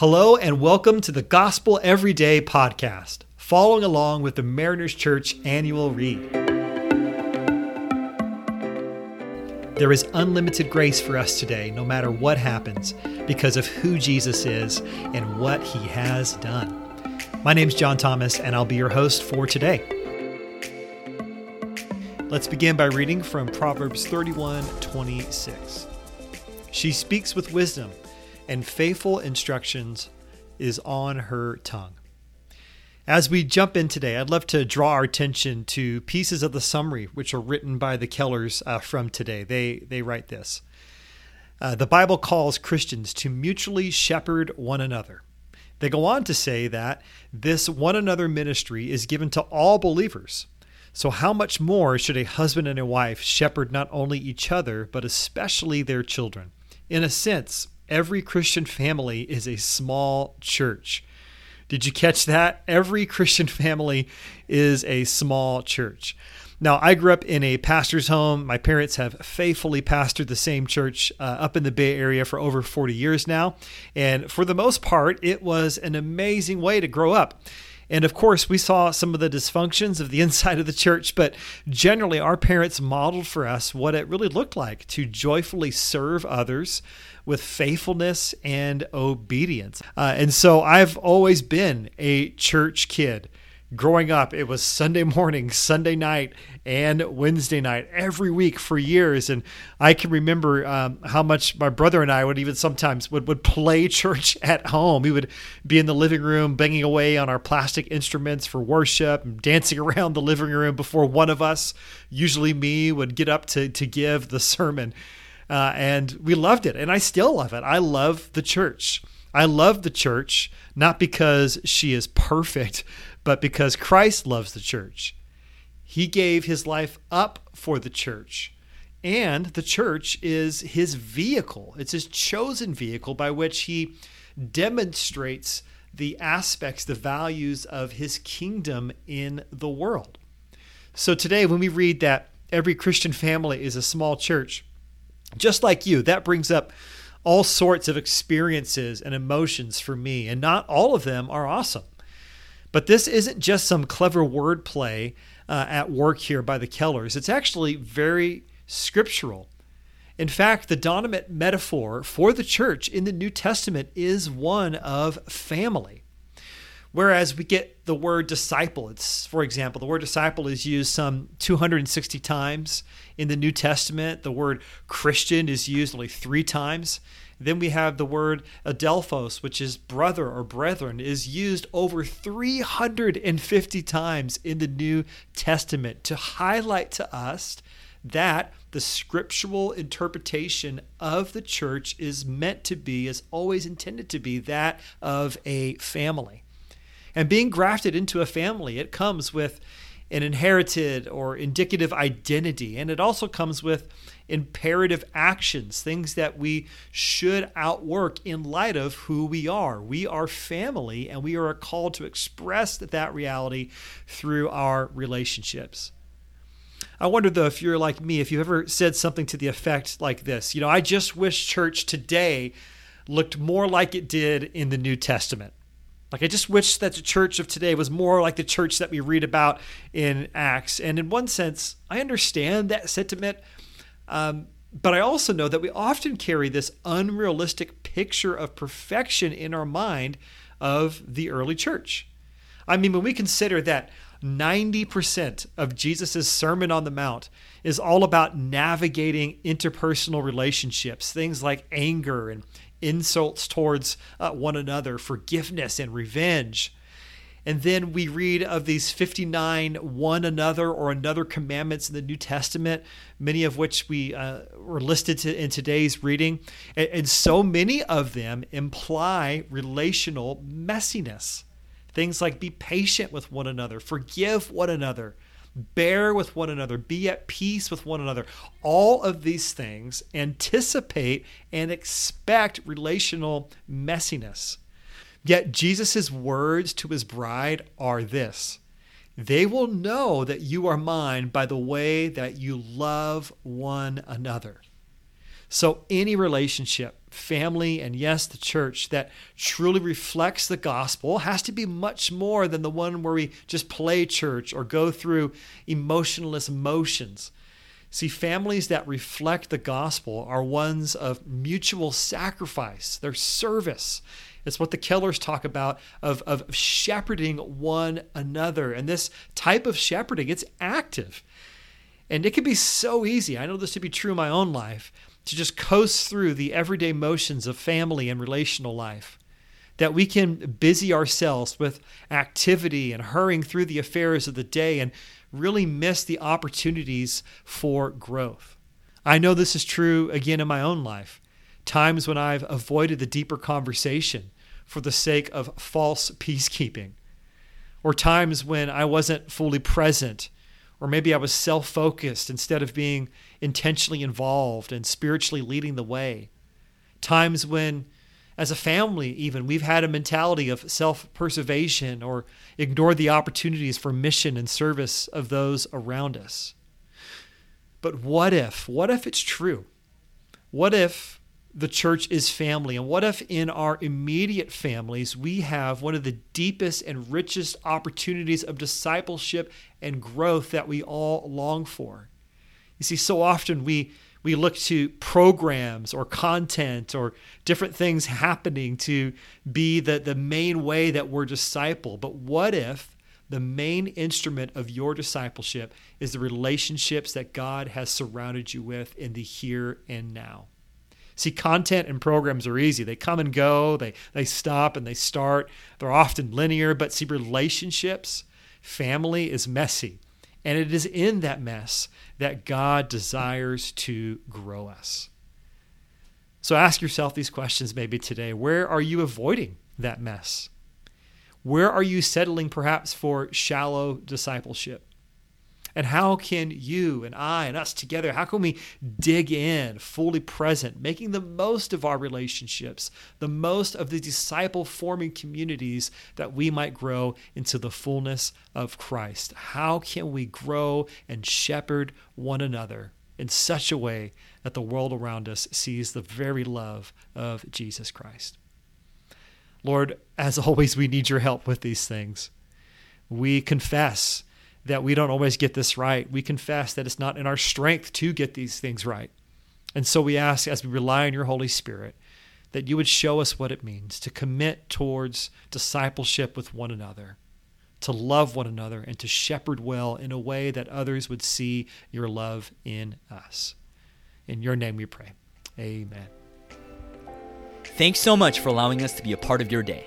Hello, and welcome to the Gospel Everyday podcast, following along with the Mariners Church annual read. There is unlimited grace for us today, no matter what happens, because of who Jesus is and what he has done. My name is John Thomas, and I'll be your host for today. Let's begin by reading from Proverbs 31 26. She speaks with wisdom and faithful instructions is on her tongue. As we jump in today, I'd love to draw our attention to pieces of the summary which are written by the Kellers uh, from today. They, they write this uh, The Bible calls Christians to mutually shepherd one another. They go on to say that this one another ministry is given to all believers. So, how much more should a husband and a wife shepherd not only each other, but especially their children? In a sense, every Christian family is a small church. Did you catch that? Every Christian family is a small church. Now, I grew up in a pastor's home. My parents have faithfully pastored the same church uh, up in the Bay Area for over 40 years now. And for the most part, it was an amazing way to grow up. And of course, we saw some of the dysfunctions of the inside of the church, but generally, our parents modeled for us what it really looked like to joyfully serve others with faithfulness and obedience. Uh, and so I've always been a church kid growing up, it was Sunday morning, Sunday night, and Wednesday night every week for years. And I can remember um, how much my brother and I would even sometimes would, would play church at home. We would be in the living room banging away on our plastic instruments for worship and dancing around the living room before one of us, usually me, would get up to, to give the sermon. Uh, and we loved it. And I still love it. I love the church. I love the church not because she is perfect, but because Christ loves the church. He gave his life up for the church. And the church is his vehicle, it's his chosen vehicle by which he demonstrates the aspects, the values of his kingdom in the world. So today, when we read that every Christian family is a small church, just like you, that brings up all sorts of experiences and emotions for me, and not all of them are awesome. But this isn't just some clever wordplay uh, at work here by the Kellers. It's actually very scriptural. In fact, the dominant metaphor for the church in the New Testament is one of family. Whereas we get the word disciple, it's, for example, the word disciple is used some 260 times in the New Testament. The word Christian is used only three times. Then we have the word adelphos, which is brother or brethren, is used over 350 times in the New Testament to highlight to us that the scriptural interpretation of the church is meant to be, is always intended to be, that of a family. And being grafted into a family, it comes with an inherited or indicative identity. And it also comes with imperative actions, things that we should outwork in light of who we are. We are family, and we are called to express that reality through our relationships. I wonder though if you're like me, if you've ever said something to the effect like this, you know, I just wish church today looked more like it did in the New Testament. Like, I just wish that the church of today was more like the church that we read about in Acts. And in one sense, I understand that sentiment. Um, but I also know that we often carry this unrealistic picture of perfection in our mind of the early church. I mean, when we consider that 90% of Jesus' Sermon on the Mount is all about navigating interpersonal relationships, things like anger and insults towards uh, one another, forgiveness and revenge. And then we read of these 59 one another or another commandments in the New Testament, many of which we uh, were listed to, in today's reading. And, and so many of them imply relational messiness. Things like be patient with one another, forgive one another, bear with one another, be at peace with one another. All of these things anticipate and expect relational messiness. Yet Jesus' words to his bride are this They will know that you are mine by the way that you love one another. So, any relationship family and yes, the church that truly reflects the gospel has to be much more than the one where we just play church or go through emotionless motions. See, families that reflect the gospel are ones of mutual sacrifice, their service. It's what the Kellers talk about of, of shepherding one another. And this type of shepherding, it's active. And it can be so easy. I know this to be true in my own life to just coast through the everyday motions of family and relational life. That we can busy ourselves with activity and hurrying through the affairs of the day and really miss the opportunities for growth. I know this is true again in my own life. Times when I've avoided the deeper conversation for the sake of false peacekeeping, or times when I wasn't fully present, or maybe I was self focused instead of being intentionally involved and spiritually leading the way. Times when, as a family, even, we've had a mentality of self preservation or ignored the opportunities for mission and service of those around us. But what if? What if it's true? What if the church is family? And what if in our immediate families we have one of the deepest and richest opportunities of discipleship and growth that we all long for? You see, so often we we look to programs or content or different things happening to be the, the main way that we're disciple. But what if the main instrument of your discipleship is the relationships that God has surrounded you with in the here and now? See, content and programs are easy. They come and go, they, they stop and they start. They're often linear, but see, relationships, family is messy. And it is in that mess that God desires to grow us. So ask yourself these questions maybe today. Where are you avoiding that mess? Where are you settling perhaps for shallow discipleship? And how can you and I and us together, how can we dig in, fully present, making the most of our relationships, the most of the disciple forming communities that we might grow into the fullness of Christ? How can we grow and shepherd one another in such a way that the world around us sees the very love of Jesus Christ? Lord, as always, we need your help with these things. We confess that we don't always get this right. We confess that it's not in our strength to get these things right. And so we ask, as we rely on your Holy Spirit, that you would show us what it means to commit towards discipleship with one another, to love one another, and to shepherd well in a way that others would see your love in us. In your name we pray. Amen. Thanks so much for allowing us to be a part of your day.